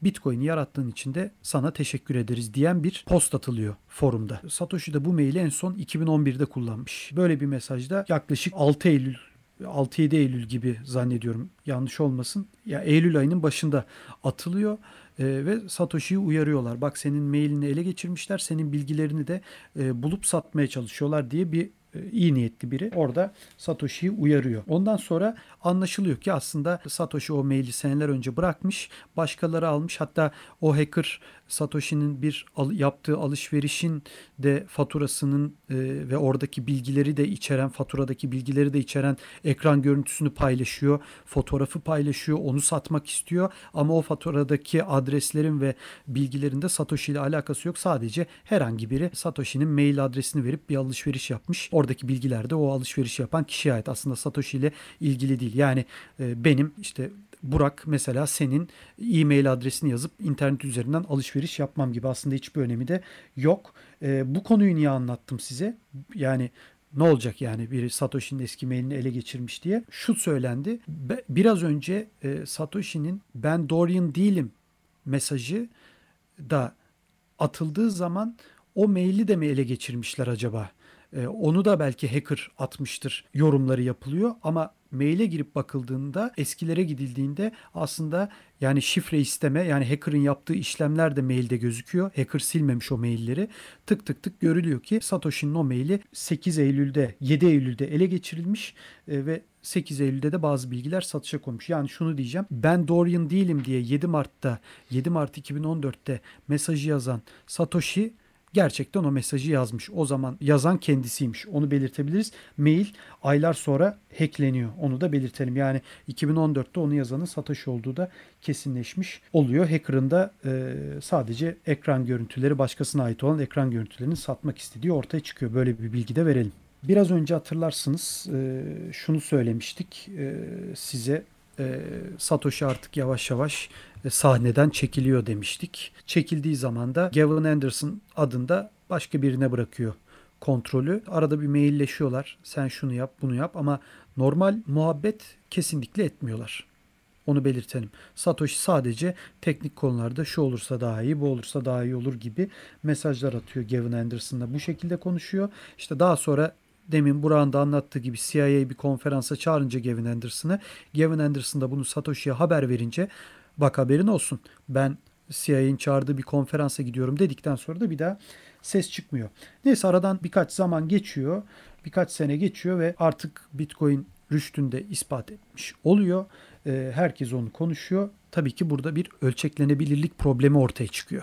Bitcoin yarattığın için de sana teşekkür ederiz diyen bir post atılıyor forumda. Satoshi de bu maili en son 2011'de kullanmış. Böyle bir mesajda yaklaşık 6 Eylül 6-7 Eylül gibi zannediyorum yanlış olmasın. Ya Eylül ayının başında atılıyor e, ve Satoshi'yi uyarıyorlar. Bak senin mailini ele geçirmişler, senin bilgilerini de e, bulup satmaya çalışıyorlar diye bir iyi niyetli biri orada Satoshi'yi uyarıyor. Ondan sonra anlaşılıyor ki aslında Satoshi o maili seneler önce bırakmış, başkaları almış. Hatta o hacker Satoshi'nin bir al, yaptığı alışverişin de faturasının e, ve oradaki bilgileri de içeren, faturadaki bilgileri de içeren ekran görüntüsünü paylaşıyor, fotoğrafı paylaşıyor, onu satmak istiyor ama o faturadaki adreslerin ve bilgilerin de Satoshi ile alakası yok. Sadece herhangi biri Satoshi'nin mail adresini verip bir alışveriş yapmış. Oradaki bilgiler de o alışveriş yapan kişiye ait. Aslında Satoshi ile ilgili değil. Yani e, benim işte Burak mesela senin e-mail adresini yazıp internet üzerinden alışveriş yapmam gibi aslında hiçbir önemi de yok. E, bu konuyu niye anlattım size? Yani ne olacak yani biri Satoshi'nin eski mailini ele geçirmiş diye. Şu söylendi. Biraz önce e, Satoshi'nin ben Dorian değilim mesajı da atıldığı zaman o maili de mi ele geçirmişler acaba? E, onu da belki hacker atmıştır yorumları yapılıyor ama maile girip bakıldığında eskilere gidildiğinde aslında yani şifre isteme yani hacker'ın yaptığı işlemler de mailde gözüküyor. Hacker silmemiş o mailleri. Tık tık tık görülüyor ki Satoshi'nin o maili 8 Eylül'de 7 Eylül'de ele geçirilmiş e, ve 8 Eylül'de de bazı bilgiler satışa konmuş. Yani şunu diyeceğim. Ben Dorian değilim diye 7 Mart'ta 7 Mart 2014'te mesajı yazan Satoshi gerçekten o mesajı yazmış. O zaman yazan kendisiymiş. Onu belirtebiliriz. Mail aylar sonra hackleniyor. Onu da belirtelim. Yani 2014'te onu yazanın Satoshi olduğu da kesinleşmiş oluyor. Hacker'ın da e, sadece ekran görüntüleri başkasına ait olan ekran görüntülerini satmak istediği ortaya çıkıyor. Böyle bir bilgi de verelim. Biraz önce hatırlarsınız e, şunu söylemiştik e, size e, Satoshi artık yavaş yavaş e, sahneden çekiliyor demiştik. Çekildiği zaman da Gavin Anderson adında başka birine bırakıyor kontrolü. Arada bir mailleşiyorlar. Sen şunu yap, bunu yap ama normal muhabbet kesinlikle etmiyorlar. Onu belirtelim. Satoshi sadece teknik konularda şu olursa daha iyi, bu olursa daha iyi olur gibi mesajlar atıyor Gavin Anderson'la. Bu şekilde konuşuyor. İşte daha sonra demin Burak'ın da anlattığı gibi CIA bir konferansa çağırınca Gavin Anderson'ı, Gavin Anderson da bunu Satoshi'ye haber verince bak haberin olsun ben CIA'nin çağırdığı bir konferansa gidiyorum dedikten sonra da bir daha ses çıkmıyor. Neyse aradan birkaç zaman geçiyor. Birkaç sene geçiyor ve artık Bitcoin rüştünde ispat etmiş oluyor. Herkes onu konuşuyor. Tabii ki burada bir ölçeklenebilirlik problemi ortaya çıkıyor.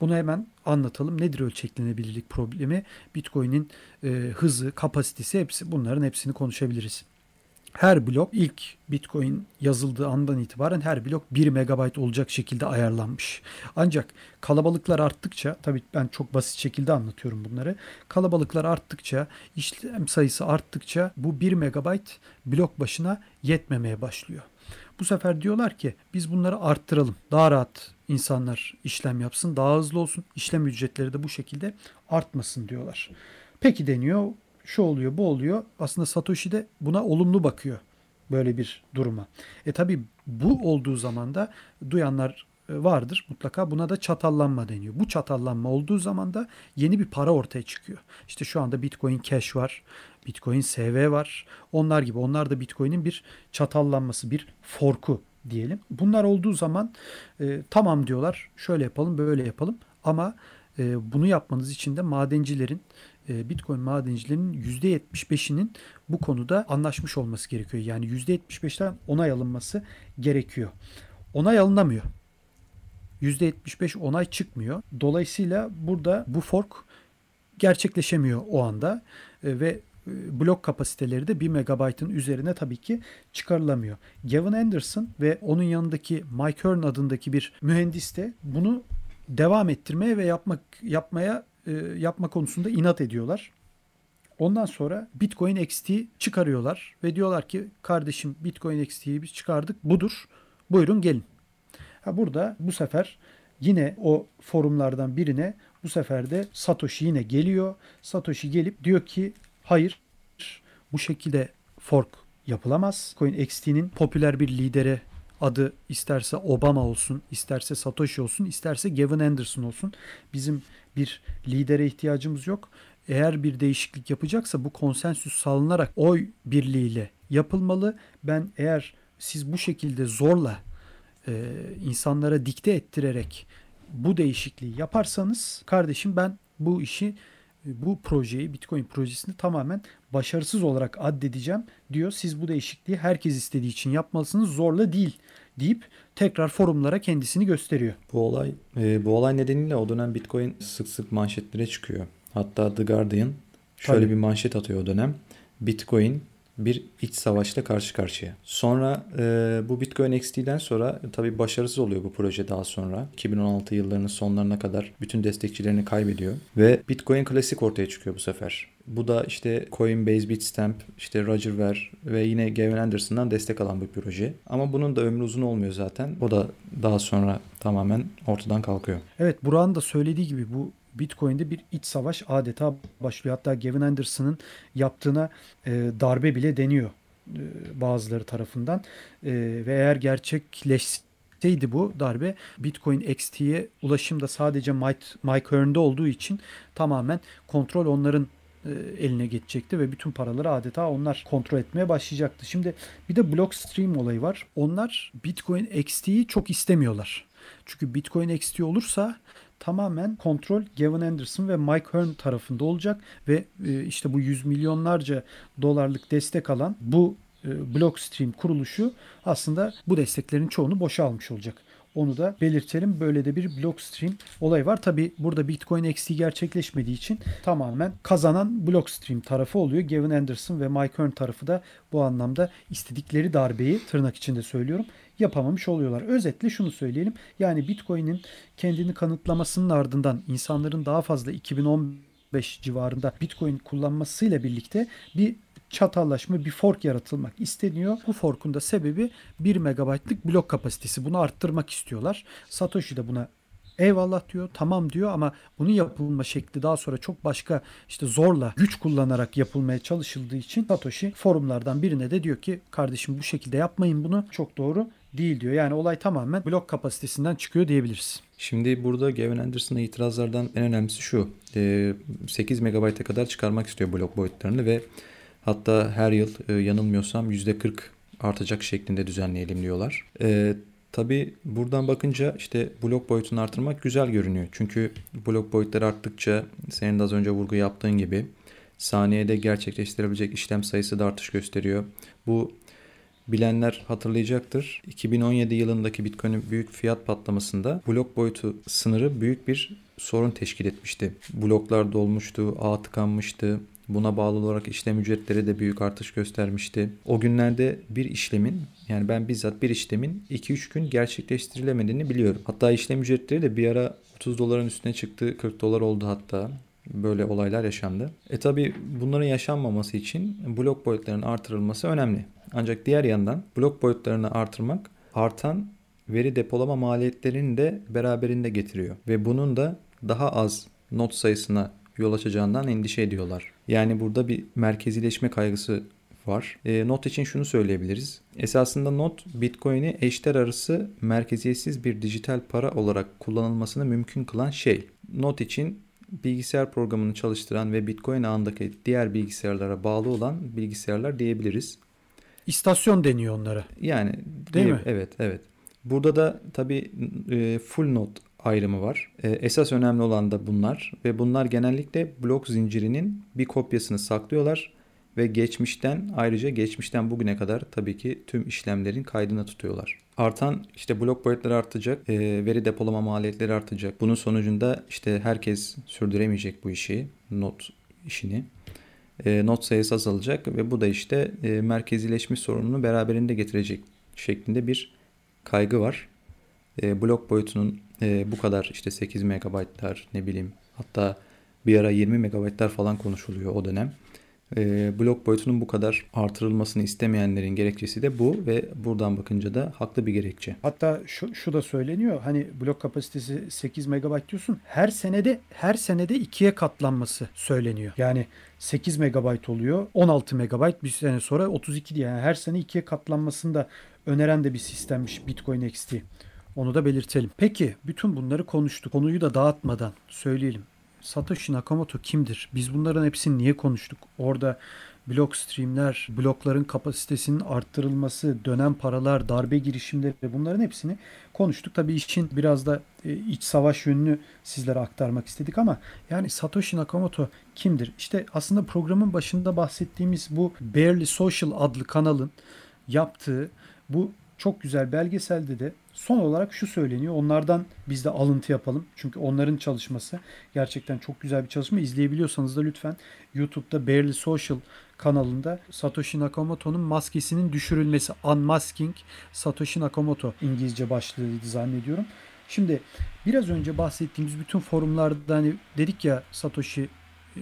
Bunu hemen anlatalım. Nedir ölçeklenebilirlik problemi? Bitcoin'in e, hızı, kapasitesi hepsi bunların hepsini konuşabiliriz. Her blok ilk Bitcoin yazıldığı andan itibaren her blok 1 megabayt olacak şekilde ayarlanmış. Ancak kalabalıklar arttıkça tabii ben çok basit şekilde anlatıyorum bunları. Kalabalıklar arttıkça işlem sayısı arttıkça bu 1 megabayt blok başına yetmemeye başlıyor. Bu sefer diyorlar ki biz bunları arttıralım. Daha rahat insanlar işlem yapsın, daha hızlı olsun. İşlem ücretleri de bu şekilde artmasın diyorlar. Peki deniyor. Şu oluyor, bu oluyor. Aslında Satoshi de buna olumlu bakıyor böyle bir duruma. E tabi bu olduğu zaman da duyanlar e, vardır mutlaka. Buna da çatallanma deniyor. Bu çatallanma olduğu zaman da yeni bir para ortaya çıkıyor. İşte şu anda Bitcoin Cash var. Bitcoin SV var. Onlar gibi. Onlar da Bitcoin'in bir çatallanması, bir forku diyelim. Bunlar olduğu zaman e, tamam diyorlar. Şöyle yapalım, böyle yapalım. Ama e, bunu yapmanız için de madencilerin e, Bitcoin madencilerinin %75'inin bu konuda anlaşmış olması gerekiyor. Yani %75'ten onay alınması gerekiyor. Onay alınamıyor. %75 onay çıkmıyor. Dolayısıyla burada bu fork gerçekleşemiyor o anda e, ve blok kapasiteleri de 1 megabaytın üzerine tabii ki çıkarılamıyor. Gavin Anderson ve onun yanındaki Mike Hearn adındaki bir mühendis de bunu devam ettirmeye ve yapmak yapmaya e, yapma konusunda inat ediyorlar. Ondan sonra Bitcoin XT çıkarıyorlar ve diyorlar ki kardeşim Bitcoin XT'yi biz çıkardık budur. Buyurun gelin. Ha burada bu sefer yine o forumlardan birine bu sefer de Satoshi yine geliyor. Satoshi gelip diyor ki hayır bu şekilde fork yapılamaz. Bitcoin XT'nin popüler bir lidere adı isterse Obama olsun, isterse Satoshi olsun, isterse Gavin Anderson olsun. Bizim bir lidere ihtiyacımız yok. Eğer bir değişiklik yapacaksa bu konsensüs sağlanarak oy birliğiyle yapılmalı. Ben eğer siz bu şekilde zorla e, insanlara dikte ettirerek bu değişikliği yaparsanız kardeşim ben bu işi bu projeyi Bitcoin projesini tamamen başarısız olarak addedeceğim diyor. Siz bu değişikliği herkes istediği için yapmalısınız zorla değil deyip tekrar forumlara kendisini gösteriyor. Bu olay e, bu olay nedeniyle o dönem Bitcoin sık sık manşetlere çıkıyor. Hatta The Guardian şöyle Tabii. bir manşet atıyor o dönem. Bitcoin bir iç savaşla karşı karşıya. Sonra e, bu Bitcoin XT'den sonra tabii başarısız oluyor bu proje daha sonra. 2016 yıllarının sonlarına kadar bütün destekçilerini kaybediyor. Ve Bitcoin Classic ortaya çıkıyor bu sefer. Bu da işte Coinbase, Bitstamp, işte Roger Ver ve yine Gavin Anderson'dan destek alan bir proje. Ama bunun da ömrü uzun olmuyor zaten. O da daha sonra tamamen ortadan kalkıyor. Evet Burak'ın da söylediği gibi bu Bitcoin'de bir iç savaş adeta başlıyor. Hatta Gavin Anderson'ın yaptığına e, darbe bile deniyor e, bazıları tarafından. E, ve eğer gerçekleşseydi bu darbe Bitcoin XT'ye ulaşım da sadece Mike, Mike Hearn'de olduğu için tamamen kontrol onların e, eline geçecekti ve bütün paraları adeta onlar kontrol etmeye başlayacaktı. Şimdi bir de Blockstream olayı var. Onlar Bitcoin XT'yi çok istemiyorlar. Çünkü Bitcoin XT olursa tamamen kontrol Gavin Anderson ve Mike Hearn tarafında olacak ve e, işte bu yüz milyonlarca dolarlık destek alan bu e, Blockstream kuruluşu aslında bu desteklerin çoğunu boşa almış olacak. Onu da belirtelim. Böyle de bir Blockstream olayı var. Tabi burada Bitcoin XT gerçekleşmediği için tamamen kazanan Blockstream tarafı oluyor. Gavin Anderson ve Mike Hearn tarafı da bu anlamda istedikleri darbeyi tırnak içinde söylüyorum yapamamış oluyorlar. Özetle şunu söyleyelim. Yani Bitcoin'in kendini kanıtlamasının ardından insanların daha fazla 2015 civarında Bitcoin kullanmasıyla birlikte bir çatallaşma, bir fork yaratılmak isteniyor. Bu forkun da sebebi 1 megabaytlık blok kapasitesi. Bunu arttırmak istiyorlar. Satoshi de buna eyvallah diyor tamam diyor ama bunun yapılma şekli daha sonra çok başka işte zorla güç kullanarak yapılmaya çalışıldığı için Satoshi forumlardan birine de diyor ki kardeşim bu şekilde yapmayın bunu çok doğru değil diyor. Yani olay tamamen blok kapasitesinden çıkıyor diyebiliriz. Şimdi burada Gavin Anderson'a itirazlardan en önemlisi şu. 8 MB'a kadar çıkarmak istiyor blok boyutlarını ve hatta her yıl yanılmıyorsam %40 artacak şeklinde düzenleyelim diyorlar. E, Tabi buradan bakınca işte blok boyutunu artırmak güzel görünüyor. Çünkü blok boyutları arttıkça senin de az önce vurgu yaptığın gibi saniyede gerçekleştirebilecek işlem sayısı da artış gösteriyor. Bu bilenler hatırlayacaktır. 2017 yılındaki Bitcoin'in büyük fiyat patlamasında blok boyutu sınırı büyük bir sorun teşkil etmişti. Bloklar dolmuştu, ağ tıkanmıştı. Buna bağlı olarak işlem ücretleri de büyük artış göstermişti. O günlerde bir işlemin yani ben bizzat bir işlemin 2-3 gün gerçekleştirilemediğini biliyorum. Hatta işlem ücretleri de bir ara 30 doların üstüne çıktı. 40 dolar oldu hatta. Böyle olaylar yaşandı. E tabi bunların yaşanmaması için blok boyutlarının artırılması önemli. Ancak diğer yandan blok boyutlarını artırmak artan veri depolama maliyetlerini de beraberinde getiriyor. Ve bunun da daha az not sayısına yol açacağından endişe ediyorlar. Yani burada bir merkezileşme kaygısı var. E, not için şunu söyleyebiliriz. Esasında not Bitcoin'i eşler arası merkeziyetsiz bir dijital para olarak kullanılmasını mümkün kılan şey. Not için bilgisayar programını çalıştıran ve Bitcoin ağındaki diğer bilgisayarlara bağlı olan bilgisayarlar diyebiliriz. İstasyon deniyor onlara. Yani değil mi? Evet, evet. Burada da tabii e, full node ayrımı var. E, esas önemli olan da bunlar ve bunlar genellikle blok zincirinin bir kopyasını saklıyorlar ve geçmişten ayrıca geçmişten bugüne kadar tabii ki tüm işlemlerin kaydını tutuyorlar. Artan işte blok boyutları artacak, e, veri depolama maliyetleri artacak. Bunun sonucunda işte herkes sürdüremeyecek bu işi, not işini. E, not sayısı azalacak ve bu da işte e, merkezileşme sorununu beraberinde getirecek şeklinde bir kaygı var. E, blok boyutunun e, bu kadar işte 8 megabaytlar ne bileyim hatta bir ara 20 megabaytlar falan konuşuluyor o dönem e, blok boyutunun bu kadar artırılmasını istemeyenlerin gerekçesi de bu ve buradan bakınca da haklı bir gerekçe. Hatta şu, şu da söyleniyor. Hani blok kapasitesi 8 MB diyorsun. Her senede her senede ikiye katlanması söyleniyor. Yani 8 MB oluyor. 16 MB bir sene sonra 32 diye. Yani her sene ikiye katlanmasını da öneren de bir sistemmiş Bitcoin XT. Onu da belirtelim. Peki bütün bunları konuştuk. Konuyu da dağıtmadan söyleyelim. Satoshi Nakamoto kimdir? Biz bunların hepsini niye konuştuk? Orada blok streamler, blokların kapasitesinin arttırılması, dönem paralar, darbe girişimleri bunların hepsini konuştuk. Tabii işin biraz da e, iç savaş yönünü sizlere aktarmak istedik ama yani Satoshi Nakamoto kimdir? İşte aslında programın başında bahsettiğimiz bu Barely Social adlı kanalın yaptığı bu çok güzel belgeselde de son olarak şu söyleniyor. Onlardan biz de alıntı yapalım. Çünkü onların çalışması gerçekten çok güzel bir çalışma. İzleyebiliyorsanız da lütfen YouTube'da Barely Social kanalında Satoshi Nakamoto'nun maskesinin düşürülmesi Unmasking Satoshi Nakamoto İngilizce başlığıydı zannediyorum. Şimdi biraz önce bahsettiğimiz bütün forumlarda hani dedik ya Satoshi e,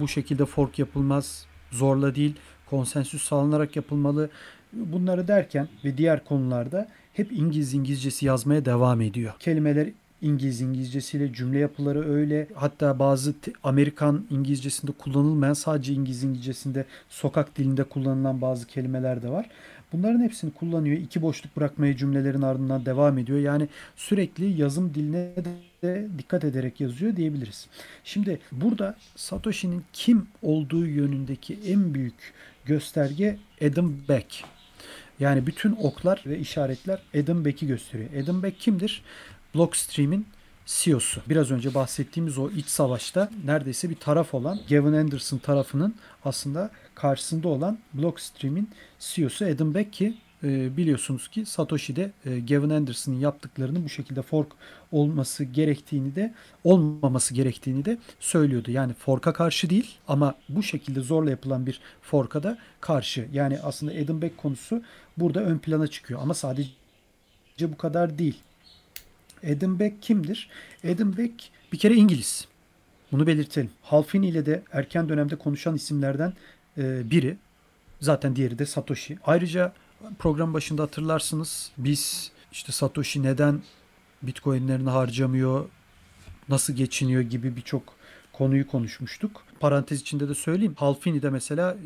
bu şekilde fork yapılmaz, zorla değil, konsensüs sağlanarak yapılmalı. Bunları derken ve diğer konularda hep İngiliz İngilizcesi yazmaya devam ediyor. Kelimeler İngiliz İngilizcesiyle cümle yapıları öyle. Hatta bazı Amerikan İngilizcesinde kullanılmayan sadece İngiliz İngilizcesinde sokak dilinde kullanılan bazı kelimeler de var. Bunların hepsini kullanıyor. İki boşluk bırakmaya cümlelerin ardından devam ediyor. Yani sürekli yazım diline de dikkat ederek yazıyor diyebiliriz. Şimdi burada Satoshi'nin kim olduğu yönündeki en büyük gösterge Adam Beck. Yani bütün oklar ve işaretler Adam Beck'i gösteriyor. Adam Beck kimdir? Blockstream'in CEO'su. Biraz önce bahsettiğimiz o iç savaşta neredeyse bir taraf olan Gavin Anderson tarafının aslında karşısında olan Blockstream'in CEO'su Adam Beck ki e, biliyorsunuz ki Satoshi de e, Gavin Anderson'ın yaptıklarını bu şekilde fork olması gerektiğini de olmaması gerektiğini de söylüyordu. Yani fork'a karşı değil ama bu şekilde zorla yapılan bir fork'a da karşı. Yani aslında Adam Beck konusu burada ön plana çıkıyor ama sadece bu kadar değil. Adam Beck kimdir? Adam Beck bir kere İngiliz. Bunu belirtelim. Halfini ile de erken dönemde konuşan isimlerden e, biri. Zaten diğeri de Satoshi. Ayrıca program başında hatırlarsınız biz işte Satoshi neden Bitcoin'lerini harcamıyor, nasıl geçiniyor gibi birçok konuyu konuşmuştuk. Parantez içinde de söyleyeyim. Halfini de mesela e,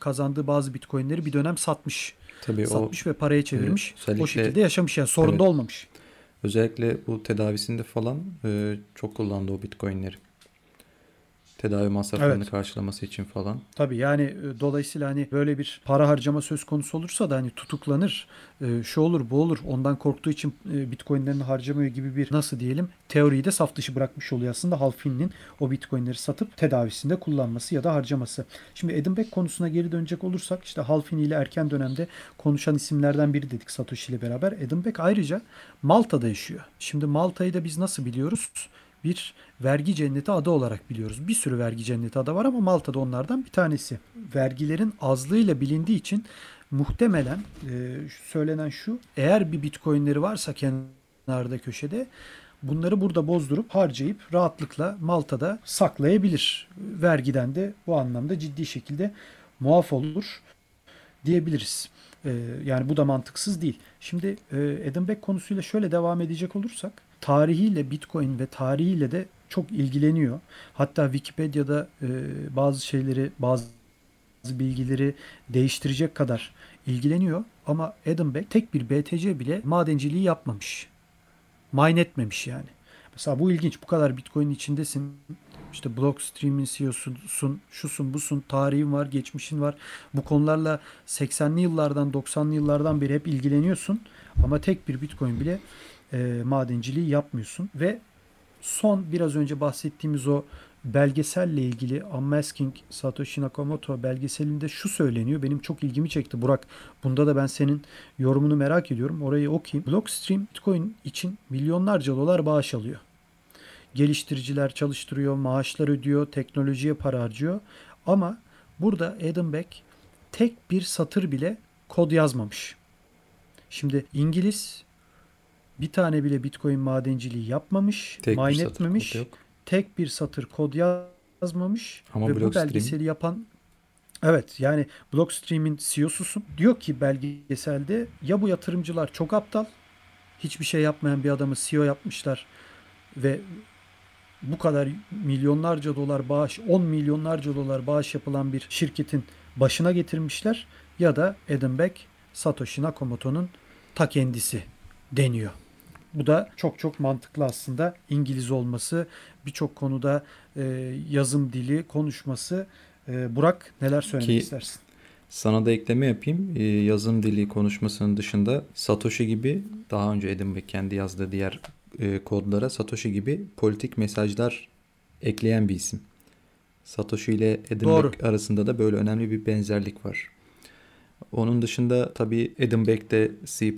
kazandığı bazı Bitcoin'leri bir dönem satmış. Tabii satmış o, ve paraya çevirmiş. E, o şekilde yaşamış yani sorun evet, olmamış. Özellikle bu tedavisinde falan e, çok kullandı o Bitcoin'leri tedavi masraflarını evet. karşılaması için falan. Tabii yani e, dolayısıyla hani böyle bir para harcama söz konusu olursa da hani tutuklanır, e, şu olur bu olur ondan korktuğu için e, bitcoinlerini harcamıyor gibi bir nasıl diyelim teoriyi de saf dışı bırakmış oluyor aslında Halfin'in o bitcoinleri satıp tedavisinde kullanması ya da harcaması. Şimdi Adam Beck konusuna geri dönecek olursak işte Halfin ile erken dönemde konuşan isimlerden biri dedik Satoshi ile beraber. Adam Beck ayrıca Malta'da yaşıyor. Şimdi Malta'yı da biz nasıl biliyoruz? Bir vergi cenneti adı olarak biliyoruz. Bir sürü vergi cenneti adı var ama Malta'da onlardan bir tanesi. Vergilerin azlığıyla bilindiği için muhtemelen e, söylenen şu eğer bir bitcoinleri varsa kenarda köşede bunları burada bozdurup harcayıp rahatlıkla Malta'da saklayabilir. Vergiden de bu anlamda ciddi şekilde muaf olur diyebiliriz. Ee, yani bu da mantıksız değil. Şimdi e, Adam Beck konusuyla şöyle devam edecek olursak tarihiyle Bitcoin ve tarihiyle de çok ilgileniyor. Hatta Wikipedia'da e, bazı şeyleri, bazı bilgileri değiştirecek kadar ilgileniyor. Ama Adam Beck tek bir BTC bile madenciliği yapmamış. Mine etmemiş yani. Mesela bu ilginç. Bu kadar Bitcoin içindesin. İşte Blockstream'in CEO'susun, şusun, busun, tarihin var, geçmişin var. Bu konularla 80'li yıllardan, 90'lı yıllardan beri hep ilgileniyorsun. Ama tek bir Bitcoin bile e, madenciliği yapmıyorsun ve son biraz önce bahsettiğimiz o belgeselle ilgili Unmasking Satoshi Nakamoto belgeselinde şu söyleniyor. Benim çok ilgimi çekti Burak. Bunda da ben senin yorumunu merak ediyorum. Orayı okuyayım. Blockstream Bitcoin için milyonlarca dolar bağış alıyor. Geliştiriciler çalıştırıyor, maaşlar ödüyor, teknolojiye para harcıyor. Ama burada Adam Beck tek bir satır bile kod yazmamış. Şimdi İngiliz bir tane bile Bitcoin madenciliği yapmamış, Tek mine etmemiş. Tek bir satır kod yazmamış Ama ve bu belgeseli yapan Evet yani Blockstream'in CEO'susun. Diyor ki belgeselde ya bu yatırımcılar çok aptal. Hiçbir şey yapmayan bir adamı CEO yapmışlar ve bu kadar milyonlarca dolar bağış, 10 milyonlarca dolar bağış yapılan bir şirketin başına getirmişler ya da Adam Beck Satoshi Nakamoto'nun ta kendisi deniyor. Bu da çok çok mantıklı aslında. İngiliz olması, birçok konuda e, yazım dili, konuşması. E, Burak neler söylemek Ki- istersin? Sana da ekleme yapayım. Ee, yazım dili konuşmasının dışında Satoshi gibi daha önce Beck kendi yazdığı diğer e, kodlara Satoshi gibi politik mesajlar ekleyen bir isim. Satoshi ile Adam Doğru. Beck arasında da böyle önemli bir benzerlik var. Onun dışında tabii Adam Beck de C++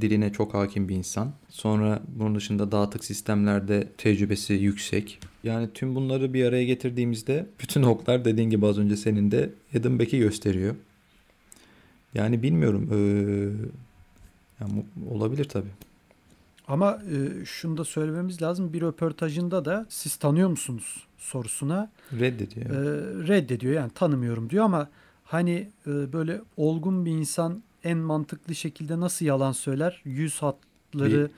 diline çok hakim bir insan. Sonra bunun dışında dağıtık sistemlerde tecrübesi yüksek. Yani tüm bunları bir araya getirdiğimizde bütün oklar dediğin gibi az önce senin de Adam Beck'i gösteriyor. Yani bilmiyorum. Ee, yani olabilir tabii. Ama e, şunu da söylememiz lazım. Bir röportajında da siz tanıyor musunuz sorusuna Reddediyor. e, reddediyor. Yani tanımıyorum diyor ama hani e, böyle olgun bir insan en mantıklı şekilde nasıl yalan söyler? Yüz hatları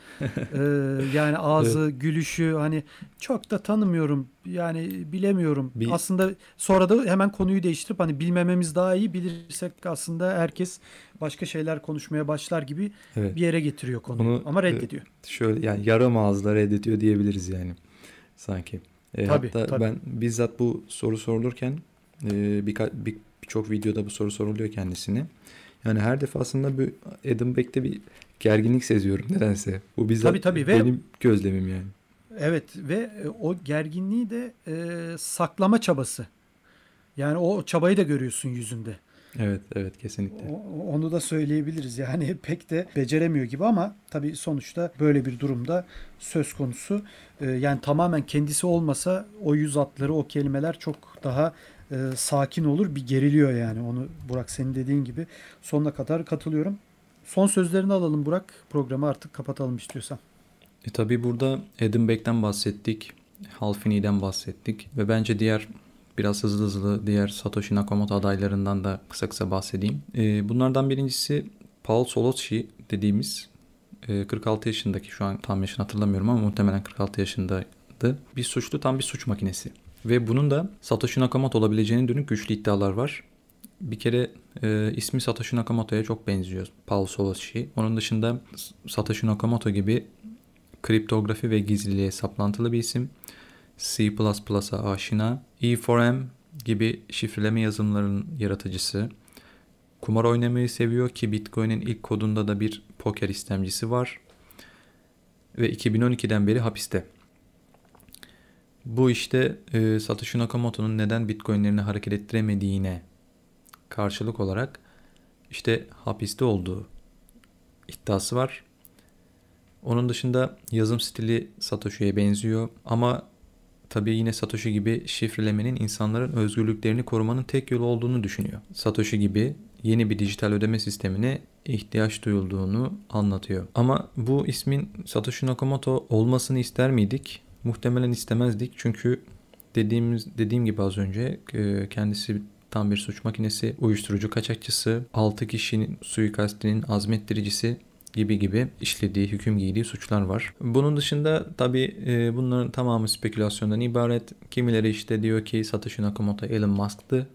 e, yani ağzı, gülüşü hani çok da tanımıyorum. Yani bilemiyorum. Bir- Aslında sonra da hemen konuyu değiştirip hani bilmememiz daha iyi bilirsek aslında herkes başka şeyler konuşmaya başlar gibi Evet. bir yere getiriyor konuyu. Onu, ama e, reddediyor. Şöyle yani yarım ağızla reddediyor diyebiliriz yani. Sanki. E, Tabii, hatta tabii. ben bizzat bu soru sorulurken e, birka- bir- birçok videoda bu soru soruluyor kendisine. Yani her defasında bir Adam Beck'te bir gerginlik seziyorum nedense. Bu bizzat Tabii, tabii ve- benim gözlemim yani. Evet ve e, o gerginliği de e, saklama çabası. Yani o çabayı da görüyorsun yüzünde. Evet, evet kesinlikle. Onu da söyleyebiliriz. Yani pek de beceremiyor gibi ama tabii sonuçta böyle bir durumda söz konusu. E, yani tamamen kendisi olmasa o yüz atları, o kelimeler çok daha e, sakin olur. Bir geriliyor yani. Onu Burak senin dediğin gibi sonuna kadar katılıyorum. Son sözlerini alalım Burak. Programı artık kapatalım istiyorsan. E tabii burada Adam Beck'ten bahsettik. Halfini'den bahsettik. Ve bence diğer biraz hızlı hızlı diğer Satoshi Nakamoto adaylarından da kısa kısa bahsedeyim. E, bunlardan birincisi Paul Solotsi dediğimiz e, 46 yaşındaki şu an tam yaşını hatırlamıyorum ama muhtemelen 46 yaşındaydı. Bir suçlu tam bir suç makinesi. Ve bunun da Satoshi Nakamoto olabileceğine dönük güçlü iddialar var. Bir kere e, ismi Satoshi Nakamoto'ya çok benziyor. Paul Solotsi. Onun dışında Satoshi Nakamoto gibi kriptografi ve gizliliğe saplantılı bir isim. C++'a aşina. E4M gibi şifreleme yazılımlarının yaratıcısı. Kumar oynamayı seviyor ki Bitcoin'in ilk kodunda da bir poker istemcisi var. Ve 2012'den beri hapiste. Bu işte e, Satoshi Nakamoto'nun neden Bitcoin'lerini hareket ettiremediğine karşılık olarak işte hapiste olduğu iddiası var. Onun dışında yazım stili Satoshi'ye benziyor ama tabii yine Satoshi gibi şifrelemenin insanların özgürlüklerini korumanın tek yolu olduğunu düşünüyor. Satoshi gibi yeni bir dijital ödeme sistemine ihtiyaç duyulduğunu anlatıyor. Ama bu ismin Satoshi Nakamoto olmasını ister miydik? Muhtemelen istemezdik çünkü dediğimiz dediğim gibi az önce e, kendisi tam bir suç makinesi, uyuşturucu kaçakçısı, 6 kişinin suikastinin azmettiricisi gibi gibi işlediği, hüküm giydiği suçlar var. Bunun dışında tabii e, bunların tamamı spekülasyondan ibaret. Kimileri işte diyor ki Satoshi Nakamoto Elon Musk'tı.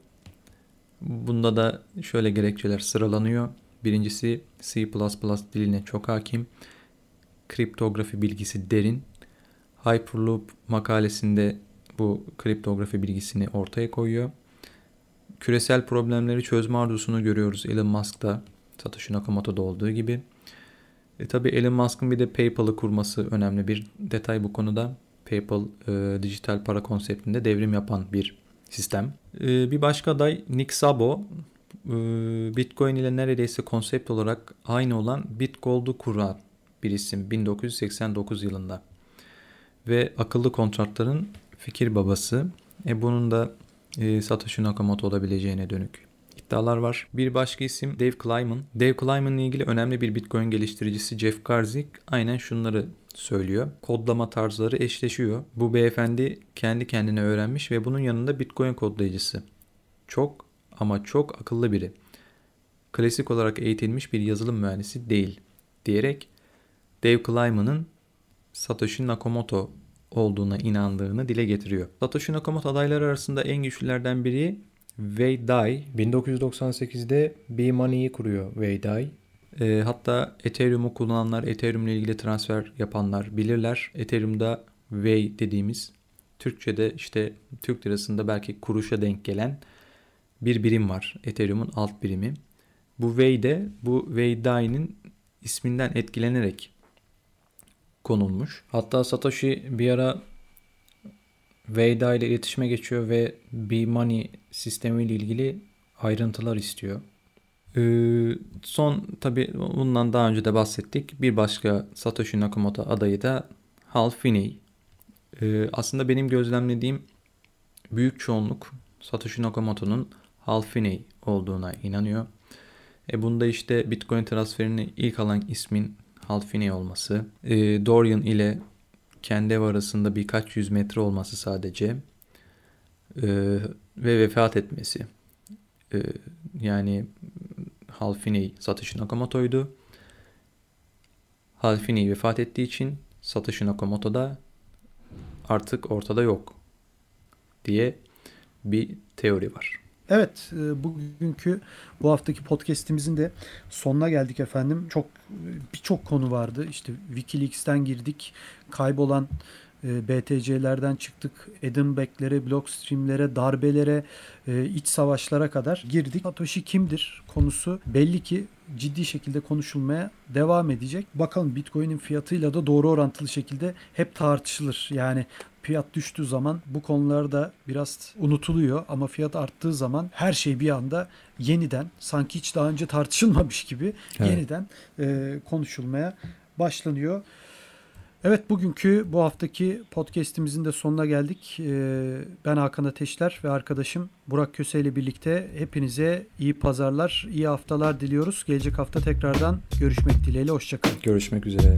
Bunda da şöyle gerekçeler sıralanıyor. Birincisi C++ diline çok hakim. Kriptografi bilgisi derin. Hyperloop makalesinde bu kriptografi bilgisini ortaya koyuyor. Küresel problemleri çözme arzusunu görüyoruz Elon Musk'ta, Satoshi Nakamoto'da olduğu gibi. E, tabii Elon Musk'ın bir de PayPal'ı kurması önemli bir detay bu konuda. PayPal e, dijital para konseptinde devrim yapan bir sistem. E, bir başka aday Nick Szabo. E, Bitcoin ile neredeyse konsept olarak aynı olan BitGold'u kuran bir isim 1989 yılında. Ve akıllı kontratların fikir babası. E, bunun da e, Satoshi Nakamoto olabileceğine dönük iddialar var. Bir başka isim Dave Klyman. Dave Klyman ile ilgili önemli bir Bitcoin geliştiricisi Jeff Garzik aynen şunları söylüyor. Kodlama tarzları eşleşiyor. Bu beyefendi kendi kendine öğrenmiş ve bunun yanında Bitcoin kodlayıcısı. Çok ama çok akıllı biri. Klasik olarak eğitilmiş bir yazılım mühendisi değil diyerek Dave Klyman'ın Satoshi Nakamoto olduğuna inandığını dile getiriyor. Satoshi Nakamoto adayları arasında en güçlülerden biri Wei Dai 1998'de B-Money'i kuruyor Wei Dai. E, hatta Ethereum'u kullananlar, Ethereum ile ilgili transfer yapanlar bilirler. Ethereum'da Wei dediğimiz Türkçe'de işte Türk lirasında belki kuruşa denk gelen bir birim var. Ethereum'un alt birimi. Bu Wei de bu Wei Dai'nin isminden etkilenerek konulmuş. Hatta Satoshi bir ara Veda ile iletişime geçiyor ve B-Money sistemiyle ilgili ayrıntılar istiyor. Ee, son tabi bundan daha önce de bahsettik. Bir başka Satoshi Nakamoto adayı da Hal Finney. Ee, aslında benim gözlemlediğim büyük çoğunluk Satoshi Nakamoto'nun Hal Finney olduğuna inanıyor. E bunda işte Bitcoin transferini ilk alan ismin Hal Finney olması, e, Dorian ile kendi ev arasında birkaç yüz metre olması sadece e, ve vefat etmesi. E, yani Halfini Satoshi Nakamoto'ydu. Halfini vefat ettiği için Satoshi Nakamoto da artık ortada yok diye bir teori var. Evet, e, bugünkü bu haftaki podcast'imizin de sonuna geldik efendim. Çok birçok konu vardı. İşte WikiLeaks'ten girdik. Kaybolan e, BTC'lerden çıktık. Edenbeck'lere, Blockstream'lere, darbelere, e, iç savaşlara kadar girdik. Satoshi kimdir konusu belli ki ciddi şekilde konuşulmaya devam edecek. Bakalım Bitcoin'in fiyatıyla da doğru orantılı şekilde hep tartışılır. Yani fiyat düştüğü zaman bu konularda biraz unutuluyor ama fiyat arttığı zaman her şey bir anda yeniden sanki hiç daha önce tartışılmamış gibi evet. yeniden e, konuşulmaya başlanıyor. Evet bugünkü bu haftaki podcast'imizin de sonuna geldik. E, ben Hakan Ateşler ve arkadaşım Burak Köse ile birlikte hepinize iyi pazarlar, iyi haftalar diliyoruz. Gelecek hafta tekrardan görüşmek dileğiyle. Hoşçakalın. Görüşmek üzere.